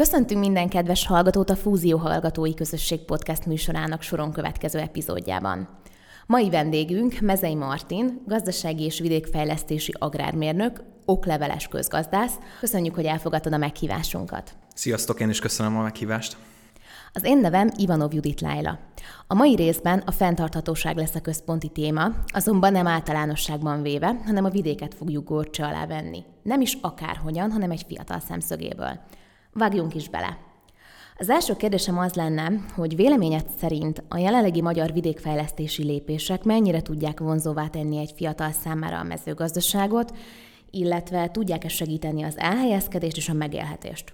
Köszöntünk minden kedves hallgatót a Fúzió Hallgatói Közösség Podcast műsorának soron következő epizódjában. Mai vendégünk Mezei Martin, gazdasági és vidékfejlesztési agrármérnök, okleveles közgazdász. Köszönjük, hogy elfogadtad a meghívásunkat. Sziasztok, én is köszönöm a meghívást. Az én nevem Ivanov Judit Lájla. A mai részben a fenntarthatóság lesz a központi téma, azonban nem általánosságban véve, hanem a vidéket fogjuk górcsa alá venni. Nem is akárhogyan, hanem egy fiatal szemszögéből. Vágjunk is bele! Az első kérdésem az lenne, hogy véleményed szerint a jelenlegi magyar vidékfejlesztési lépések mennyire tudják vonzóvá tenni egy fiatal számára a mezőgazdaságot, illetve tudják-e segíteni az elhelyezkedést és a megélhetést?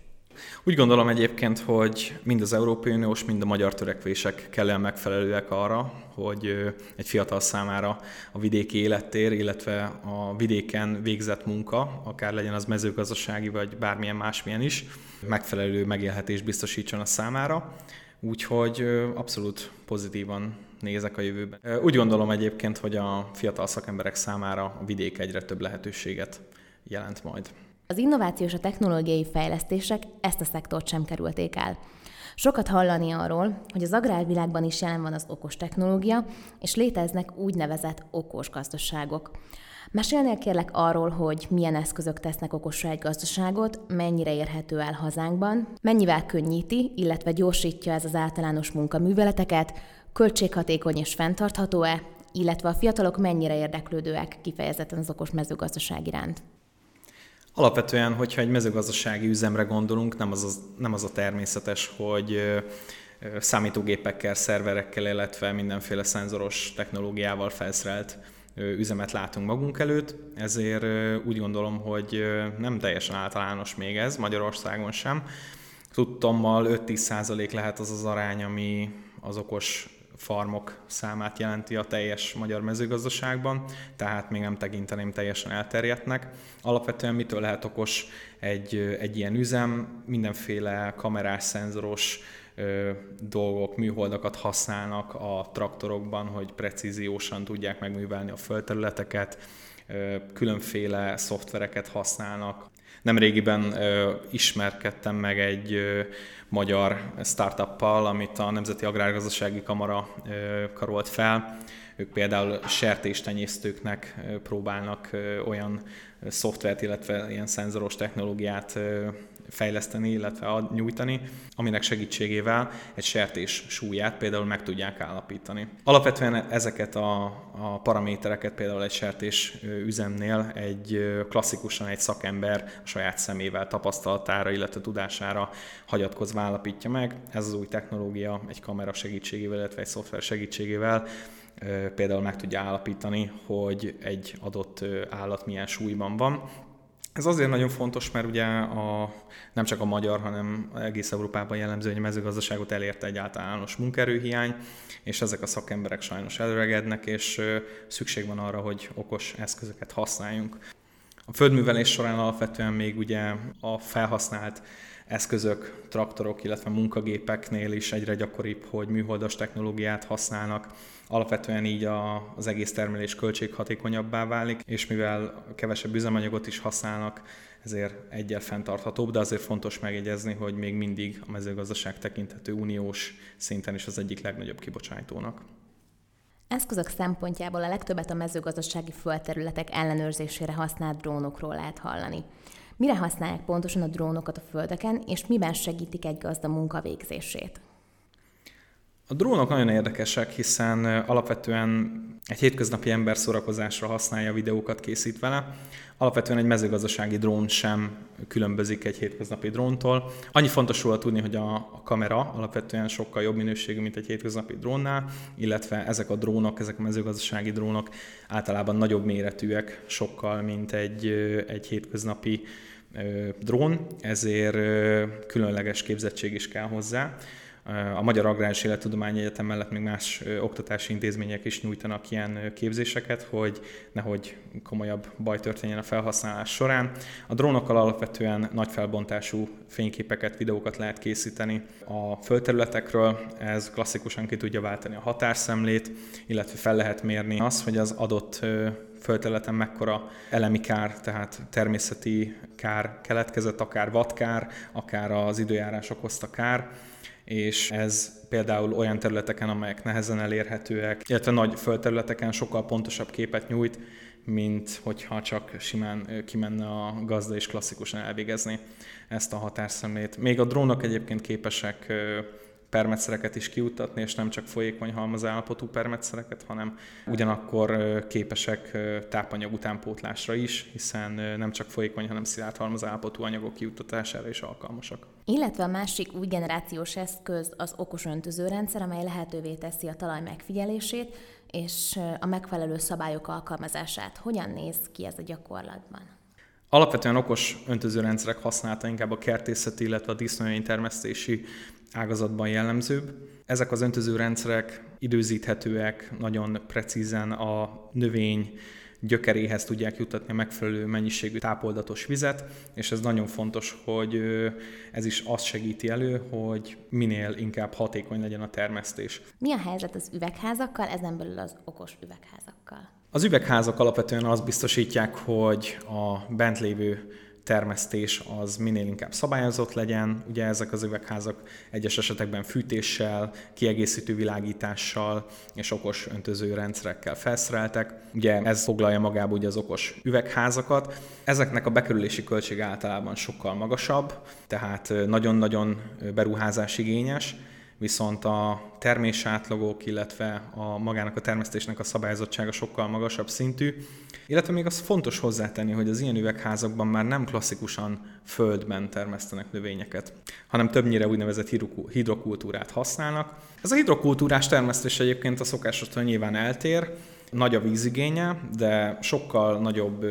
Úgy gondolom egyébként, hogy mind az Európai Uniós, mind a magyar törekvések kellene megfelelőek arra, hogy egy fiatal számára a vidéki élettér, illetve a vidéken végzett munka, akár legyen az mezőgazdasági vagy bármilyen másmilyen is, megfelelő megélhetést biztosítson a számára. Úgyhogy abszolút pozitívan nézek a jövőben. Úgy gondolom egyébként, hogy a fiatal szakemberek számára a vidék egyre több lehetőséget jelent majd. Az innovációs a technológiai fejlesztések ezt a szektort sem kerülték el. Sokat hallani arról, hogy az agrárvilágban is jelen van az okos technológia, és léteznek úgynevezett okos gazdaságok. Mesélnél kérlek arról, hogy milyen eszközök tesznek okosra egy gazdaságot, mennyire érhető el hazánkban, mennyivel könnyíti, illetve gyorsítja ez az általános munkaműveleteket, költséghatékony és fenntartható-e, illetve a fiatalok mennyire érdeklődőek kifejezetten az okos mezőgazdaság iránt. Alapvetően, hogyha egy mezőgazdasági üzemre gondolunk, nem az, az, nem az a természetes, hogy számítógépekkel, szerverekkel, illetve mindenféle szenzoros technológiával felszerelt üzemet látunk magunk előtt, ezért úgy gondolom, hogy nem teljesen általános még ez, Magyarországon sem. Tudtommal 5-10% lehet az az arány, ami az okos farmok számát jelenti a teljes magyar mezőgazdaságban, tehát még nem tekinteném teljesen elterjedtnek. Alapvetően mitől lehet okos egy, egy ilyen üzem? Mindenféle kamerás, szenzoros ö, dolgok, műholdakat használnak a traktorokban, hogy precíziósan tudják megművelni a földterületeket, különféle szoftvereket használnak. Nemrégiben ö, ismerkedtem meg egy ö, magyar startuppal, amit a Nemzeti Agrárgazdasági Kamara karolt fel. Ők például sertéstenyésztőknek próbálnak olyan szoftvert, illetve ilyen szenzoros technológiát fejleszteni, illetve ad, nyújtani, aminek segítségével egy sertés súlyát például meg tudják állapítani. Alapvetően ezeket a, a paramétereket például egy sertés üzemnél egy klasszikusan egy szakember a saját szemével, tapasztalatára, illetve tudására hagyatkozva állapítja meg. Ez az új technológia egy kamera segítségével, illetve egy szoftver segítségével például meg tudja állapítani, hogy egy adott állat milyen súlyban van, ez azért nagyon fontos, mert ugye a, nem csak a magyar, hanem egész Európában jellemző, hogy a mezőgazdaságot elérte egy általános munkerőhiány, és ezek a szakemberek sajnos előregednek, és szükség van arra, hogy okos eszközöket használjunk. A földművelés során alapvetően még ugye a felhasznált eszközök, traktorok, illetve munkagépeknél is egyre gyakoribb, hogy műholdas technológiát használnak. Alapvetően így a, az egész termelés költséghatékonyabbá válik, és mivel kevesebb üzemanyagot is használnak, ezért egyel fenntarthatóbb, de azért fontos megjegyezni, hogy még mindig a mezőgazdaság tekinthető uniós szinten is az egyik legnagyobb kibocsátónak. Eszközök szempontjából a legtöbbet a mezőgazdasági földterületek ellenőrzésére használt drónokról lehet hallani. Mire használják pontosan a drónokat a földeken, és miben segítik egy gazda munkavégzését? A drónok nagyon érdekesek, hiszen alapvetően egy hétköznapi ember szórakozásra használja a videókat, készít vele. Alapvetően egy mezőgazdasági drón sem különbözik egy hétköznapi dróntól. Annyi fontos róla tudni, hogy a, kamera alapvetően sokkal jobb minőségű, mint egy hétköznapi drónnál, illetve ezek a drónok, ezek a mezőgazdasági drónok általában nagyobb méretűek sokkal, mint egy, egy hétköznapi drón, ezért különleges képzettség is kell hozzá. A Magyar Agrár és Élettudományi Egyetem mellett még más oktatási intézmények is nyújtanak ilyen képzéseket, hogy nehogy komolyabb baj történjen a felhasználás során. A drónokkal alapvetően nagy felbontású fényképeket, videókat lehet készíteni a földterületekről, ez klasszikusan ki tudja váltani a határszemlét, illetve fel lehet mérni azt, hogy az adott földterületen mekkora elemi kár, tehát természeti kár keletkezett, akár vadkár, akár az időjárás okozta kár, és ez például olyan területeken, amelyek nehezen elérhetőek, illetve nagy földterületeken sokkal pontosabb képet nyújt, mint hogyha csak simán kimenne a gazda és klasszikusan elvégezni ezt a határszemlét. Még a drónok egyébként képesek permetszereket is kiutatni, és nem csak folyékony halmazállapotú permetszereket, hanem ugyanakkor képesek tápanyag utánpótlásra is, hiszen nem csak folyékony, hanem szilárd halmazállapotú anyagok kiutatására is alkalmasak. Illetve a másik új generációs eszköz az okos öntözőrendszer, amely lehetővé teszi a talaj megfigyelését és a megfelelő szabályok alkalmazását. Hogyan néz ki ez a gyakorlatban? Alapvetően okos öntözőrendszerek használata inkább a kertészeti, illetve a disznójány termesztési ágazatban jellemzőbb. Ezek az öntözőrendszerek időzíthetőek, nagyon precízen a növény gyökeréhez tudják juttatni a megfelelő mennyiségű tápoldatos vizet, és ez nagyon fontos, hogy ez is azt segíti elő, hogy minél inkább hatékony legyen a termesztés. Mi a helyzet az üvegházakkal, ezen belül az okos üvegházakkal? Az üvegházak alapvetően azt biztosítják, hogy a bent lévő termesztés az minél inkább szabályozott legyen. Ugye ezek az üvegházak egyes esetekben fűtéssel, kiegészítő világítással és okos öntöző rendszerekkel felszereltek. Ugye ez foglalja magába ugye az okos üvegházakat. Ezeknek a bekerülési költség általában sokkal magasabb, tehát nagyon-nagyon beruházás igényes viszont a termésátlagok, illetve a magának a termesztésnek a szabályozottsága sokkal magasabb szintű, illetve még az fontos hozzátenni, hogy az ilyen üvegházakban már nem klasszikusan földben termesztenek növényeket, hanem többnyire úgynevezett hidrokultúrát használnak. Ez a hidrokultúrás termesztés egyébként a szokásostól nyilván eltér, nagy a vízigénye, de sokkal nagyobb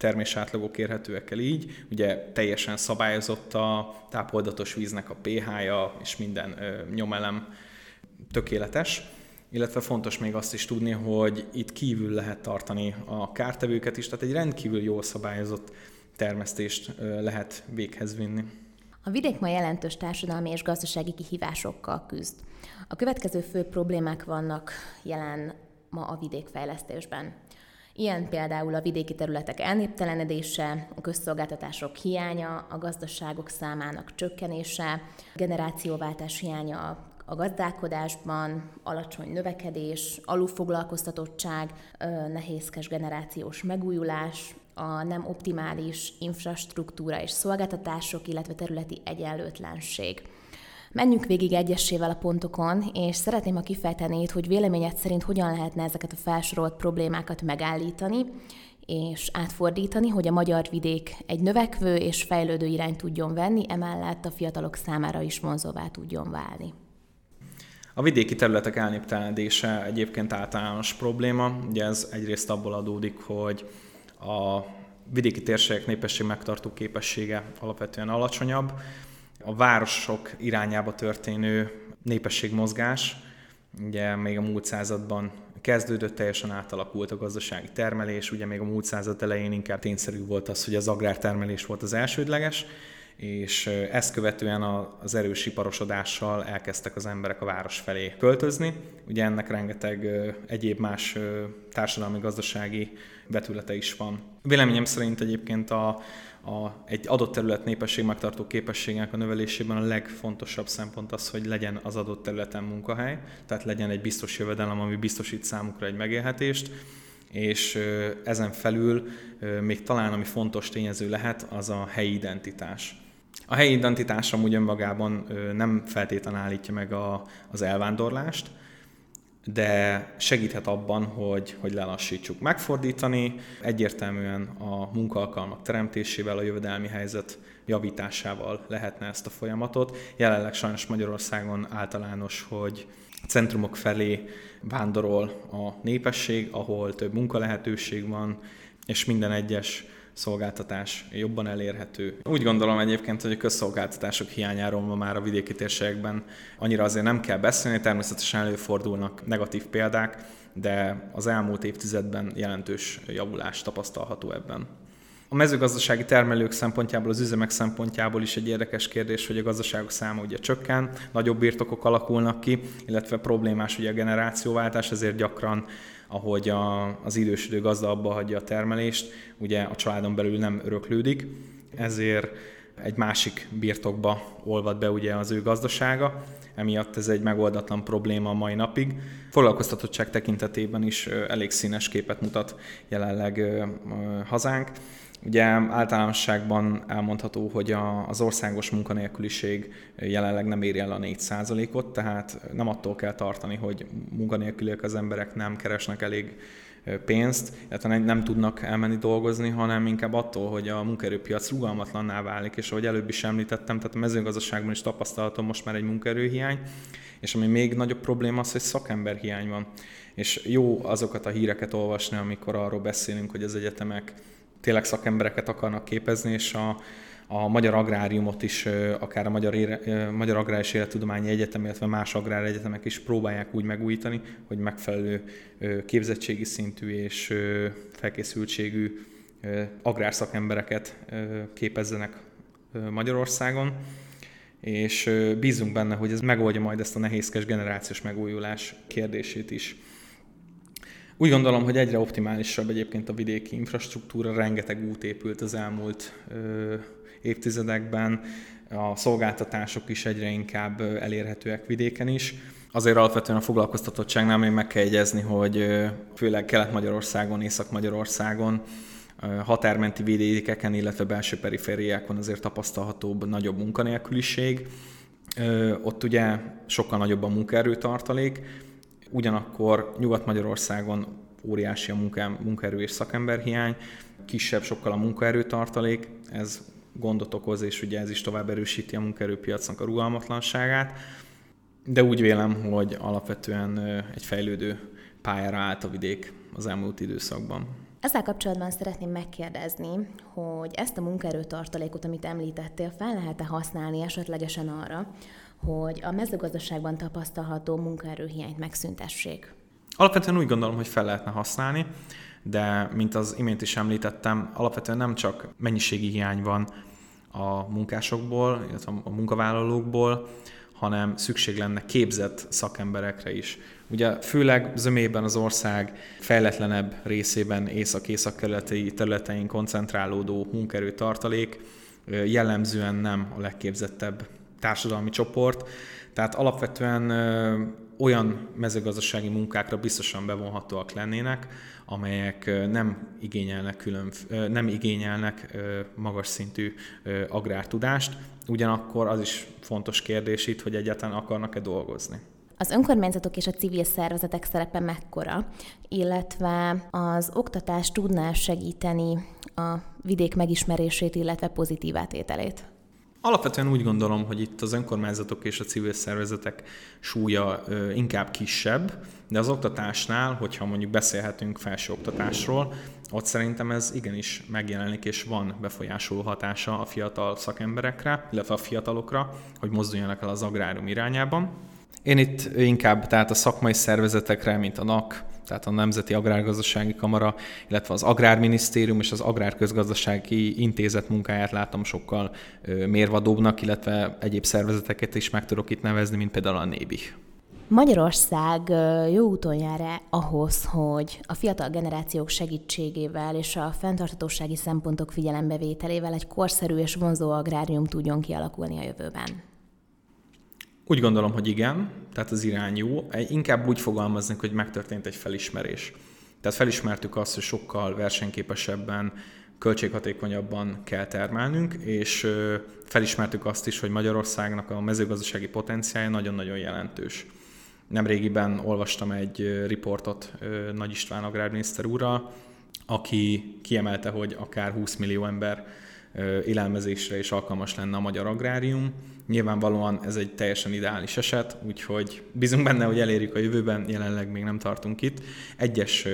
termésátlagok érhetőek el így. Ugye teljesen szabályozott a tápoldatos víznek a pH-ja és minden nyomelem tökéletes. Illetve fontos még azt is tudni, hogy itt kívül lehet tartani a kártevőket is, tehát egy rendkívül jól szabályozott termesztést lehet véghez vinni. A vidék ma jelentős társadalmi és gazdasági kihívásokkal küzd. A következő fő problémák vannak jelen ma a vidékfejlesztésben. Ilyen például a vidéki területek elnéptelenedése, a közszolgáltatások hiánya, a gazdaságok számának csökkenése, generációváltás hiánya a gazdálkodásban, alacsony növekedés, alulfoglalkoztatottság, nehézkes generációs megújulás, a nem optimális infrastruktúra és szolgáltatások, illetve területi egyenlőtlenség. Menjünk végig egyesével a pontokon, és szeretném, ha kifejtenéd, hogy véleményed szerint hogyan lehetne ezeket a felsorolt problémákat megállítani, és átfordítani, hogy a magyar vidék egy növekvő és fejlődő irány tudjon venni, emellett a fiatalok számára is vonzóvá tudjon válni. A vidéki területek elnéptelenedése egyébként általános probléma. Ugye ez egyrészt abból adódik, hogy a vidéki térségek népesség megtartó képessége alapvetően alacsonyabb, a városok irányába történő népességmozgás, ugye még a múlt században kezdődött, teljesen átalakult a gazdasági termelés, ugye még a múlt század elején inkább tényszerű volt az, hogy az agrártermelés volt az elsődleges, és ezt követően az erős iparosodással elkezdtek az emberek a város felé költözni. Ugye ennek rengeteg egyéb más társadalmi-gazdasági vetülete is van. Véleményem szerint egyébként a, a, egy adott terület népesség megtartó képességének a növelésében a legfontosabb szempont az, hogy legyen az adott területen munkahely, tehát legyen egy biztos jövedelem, ami biztosít számukra egy megélhetést, és ezen felül még talán ami fontos tényező lehet, az a helyi identitás. A helyi identitás amúgy önmagában nem feltétlenül állítja meg a, az elvándorlást, de segíthet abban, hogy, hogy lelassítsuk. Megfordítani egyértelműen a munkaalkalmak teremtésével, a jövedelmi helyzet javításával lehetne ezt a folyamatot. Jelenleg sajnos Magyarországon általános, hogy centrumok felé vándorol a népesség, ahol több munkalehetőség van, és minden egyes szolgáltatás jobban elérhető. Úgy gondolom egyébként, hogy a közszolgáltatások hiányáról ma már a vidéki térségekben annyira azért nem kell beszélni, természetesen előfordulnak negatív példák, de az elmúlt évtizedben jelentős javulás tapasztalható ebben. A mezőgazdasági termelők szempontjából, az üzemek szempontjából is egy érdekes kérdés, hogy a gazdaságok száma ugye csökken, nagyobb birtokok alakulnak ki, illetve problémás ugye a generációváltás, ezért gyakran ahogy a, az idősödő gazda abba hagyja a termelést, ugye a családon belül nem öröklődik, ezért egy másik birtokba olvad be ugye az ő gazdasága, emiatt ez egy megoldatlan probléma a mai napig. Foglalkoztatottság tekintetében is elég színes képet mutat jelenleg hazánk. Ugye általánosságban elmondható, hogy a, az országos munkanélküliség jelenleg nem éri el a 4%-ot, tehát nem attól kell tartani, hogy munkanélküliek az emberek nem keresnek elég pénzt, illetve nem tudnak elmenni dolgozni, hanem inkább attól, hogy a munkaerőpiac rugalmatlanná válik, és ahogy előbb is említettem, tehát a mezőgazdaságban is tapasztalhatom most már egy munkaerőhiány, és ami még nagyobb probléma az, hogy szakemberhiány van. És jó azokat a híreket olvasni, amikor arról beszélünk, hogy az egyetemek tényleg szakembereket akarnak képezni, és a, a magyar agráriumot is, akár a Magyar, Ére, magyar Agrár és Élettudományi Egyetem, illetve más agráregyetemek is próbálják úgy megújítani, hogy megfelelő képzettségi szintű és felkészültségű agrárszakembereket képezzenek Magyarországon, és bízunk benne, hogy ez megoldja majd ezt a nehézkes generációs megújulás kérdését is. Úgy gondolom, hogy egyre optimálisabb egyébként a vidéki infrastruktúra, rengeteg út épült az elmúlt ö, évtizedekben, a szolgáltatások is egyre inkább elérhetőek vidéken is. Azért alapvetően a foglalkoztatottságnál még meg kell jegyezni, hogy főleg Kelet-Magyarországon, Észak-Magyarországon, határmenti vidékeken, illetve belső perifériákon azért tapasztalhatóbb nagyobb munkanélküliség. Ott ugye sokkal nagyobb a munkaerőtartalék, ugyanakkor Nyugat-Magyarországon óriási a munkaerő és szakemberhiány, kisebb sokkal a munkaerőtartalék, ez gondot okoz, és ugye ez is tovább erősíti a munkaerőpiacnak a rugalmatlanságát, de úgy vélem, hogy alapvetően egy fejlődő pályára állt a vidék az elmúlt időszakban. Ezzel kapcsolatban szeretném megkérdezni, hogy ezt a munkaerőtartalékot, amit említettél, fel lehet-e használni esetlegesen arra, hogy a mezőgazdaságban tapasztalható munkaerőhiányt megszüntessék? Alapvetően úgy gondolom, hogy fel lehetne használni, de mint az imént is említettem, alapvetően nem csak mennyiségi hiány van a munkásokból, illetve a munkavállalókból, hanem szükség lenne képzett szakemberekre is. Ugye főleg zömében az ország fejletlenebb részében, észak-észak területein koncentrálódó munkerőtartalék jellemzően nem a legképzettebb társadalmi csoport, tehát alapvetően olyan mezőgazdasági munkákra biztosan bevonhatóak lennének, amelyek nem igényelnek, külön, nem igényelnek magas szintű agrártudást, ugyanakkor az is fontos kérdés itt, hogy egyáltalán akarnak-e dolgozni. Az önkormányzatok és a civil szervezetek szerepe mekkora, illetve az oktatás tudná segíteni a vidék megismerését, illetve pozitív átételét? Alapvetően úgy gondolom, hogy itt az önkormányzatok és a civil szervezetek súlya inkább kisebb, de az oktatásnál, hogyha mondjuk beszélhetünk felsőoktatásról, ott szerintem ez igenis megjelenik és van befolyásoló hatása a fiatal szakemberekre, illetve a fiatalokra, hogy mozduljanak el az agrárium irányában. Én itt inkább tehát a szakmai szervezetekre, mint a NAK, tehát a Nemzeti Agrárgazdasági Kamara, illetve az Agrárminisztérium és az Agrárközgazdasági Intézet munkáját látom sokkal mérvadóbbnak, illetve egyéb szervezeteket is meg tudok itt nevezni, mint például a NÉBI. Magyarország jó úton jár ahhoz, hogy a fiatal generációk segítségével és a fenntarthatósági szempontok figyelembevételével egy korszerű és vonzó agrárium tudjon kialakulni a jövőben? Úgy gondolom, hogy igen, tehát az irány jó. Inkább úgy fogalmaznak, hogy megtörtént egy felismerés. Tehát felismertük azt, hogy sokkal versenyképesebben, költséghatékonyabban kell termelnünk, és felismertük azt is, hogy Magyarországnak a mezőgazdasági potenciálja nagyon-nagyon jelentős. Nemrégiben olvastam egy riportot Nagy István agrárminiszter úrral, aki kiemelte, hogy akár 20 millió ember élelmezésre is alkalmas lenne a magyar agrárium. Nyilvánvalóan ez egy teljesen ideális eset, úgyhogy bízunk benne, hogy elérjük a jövőben, jelenleg még nem tartunk itt. Egyes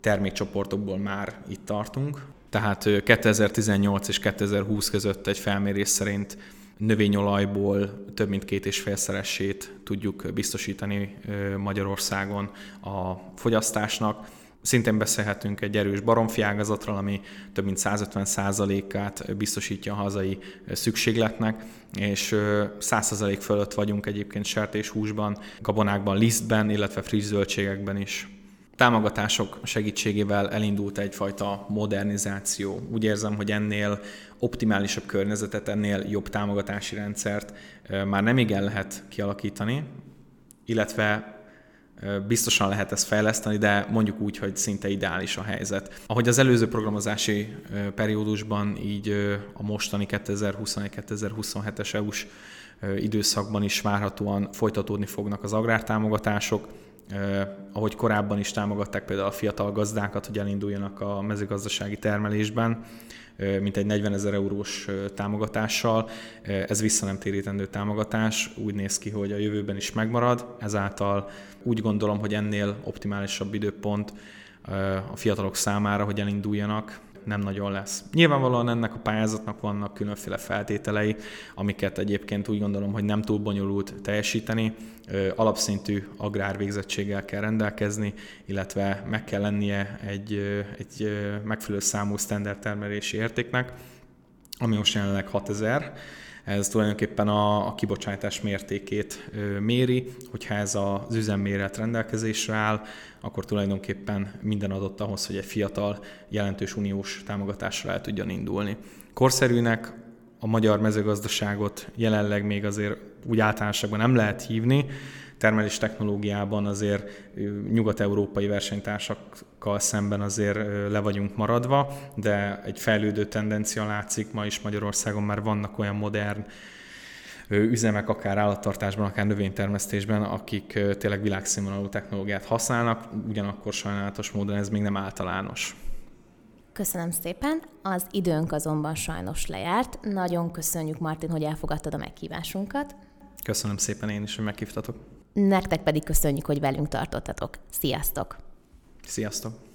termékcsoportokból már itt tartunk, Tehát 2018 és 2020 között egy felmérés szerint növényolajból több mint két és félszeresét tudjuk biztosítani Magyarországon a fogyasztásnak. Szintén beszélhetünk egy erős baromfi ágazatról, ami több mint 150%-át biztosítja a hazai szükségletnek, és 100% fölött vagyunk egyébként sertéshúsban, gabonákban, lisztben, illetve friss zöldségekben is támogatások segítségével elindult egyfajta modernizáció. Úgy érzem, hogy ennél optimálisabb környezetet, ennél jobb támogatási rendszert már nem igen lehet kialakítani, illetve biztosan lehet ezt fejleszteni, de mondjuk úgy, hogy szinte ideális a helyzet. Ahogy az előző programozási periódusban, így a mostani 2021-2027-es EU-s időszakban is várhatóan folytatódni fognak az agrártámogatások, ahogy korábban is támogatták például a fiatal gazdákat, hogy elinduljanak a mezőgazdasági termelésben, eh, mint egy 40 ezer eurós eh, támogatással. Eh, ez vissza nem térítendő támogatás, úgy néz ki, hogy a jövőben is megmarad, ezáltal úgy gondolom, hogy ennél optimálisabb időpont eh, a fiatalok számára, hogy elinduljanak, nem nagyon lesz. Nyilvánvalóan ennek a pályázatnak vannak különféle feltételei, amiket egyébként úgy gondolom, hogy nem túl bonyolult teljesíteni. Alapszintű agrárvégzettséggel kell rendelkezni, illetve meg kell lennie egy, egy megfelelő számú standard termelési értéknek, ami most jelenleg 6000, ez tulajdonképpen a, a kibocsátás mértékét méri, hogyha ez az üzemméret rendelkezésre áll, akkor tulajdonképpen minden adott ahhoz, hogy egy fiatal jelentős uniós támogatásra el tudjon indulni. Korszerűnek a magyar mezőgazdaságot jelenleg még azért úgy általánosságban nem lehet hívni, termelés technológiában azért nyugat-európai versenytársakkal szemben azért le vagyunk maradva, de egy fejlődő tendencia látszik, ma is Magyarországon már vannak olyan modern üzemek, akár állattartásban, akár növénytermesztésben, akik tényleg világszínvonalú technológiát használnak, ugyanakkor sajnálatos módon ez még nem általános. Köszönöm szépen, az időnk azonban sajnos lejárt. Nagyon köszönjük, Martin, hogy elfogadtad a meghívásunkat. Köszönöm szépen én is, hogy meghívtatok. Nektek pedig köszönjük, hogy velünk tartottatok. Sziasztok! Sziasztok!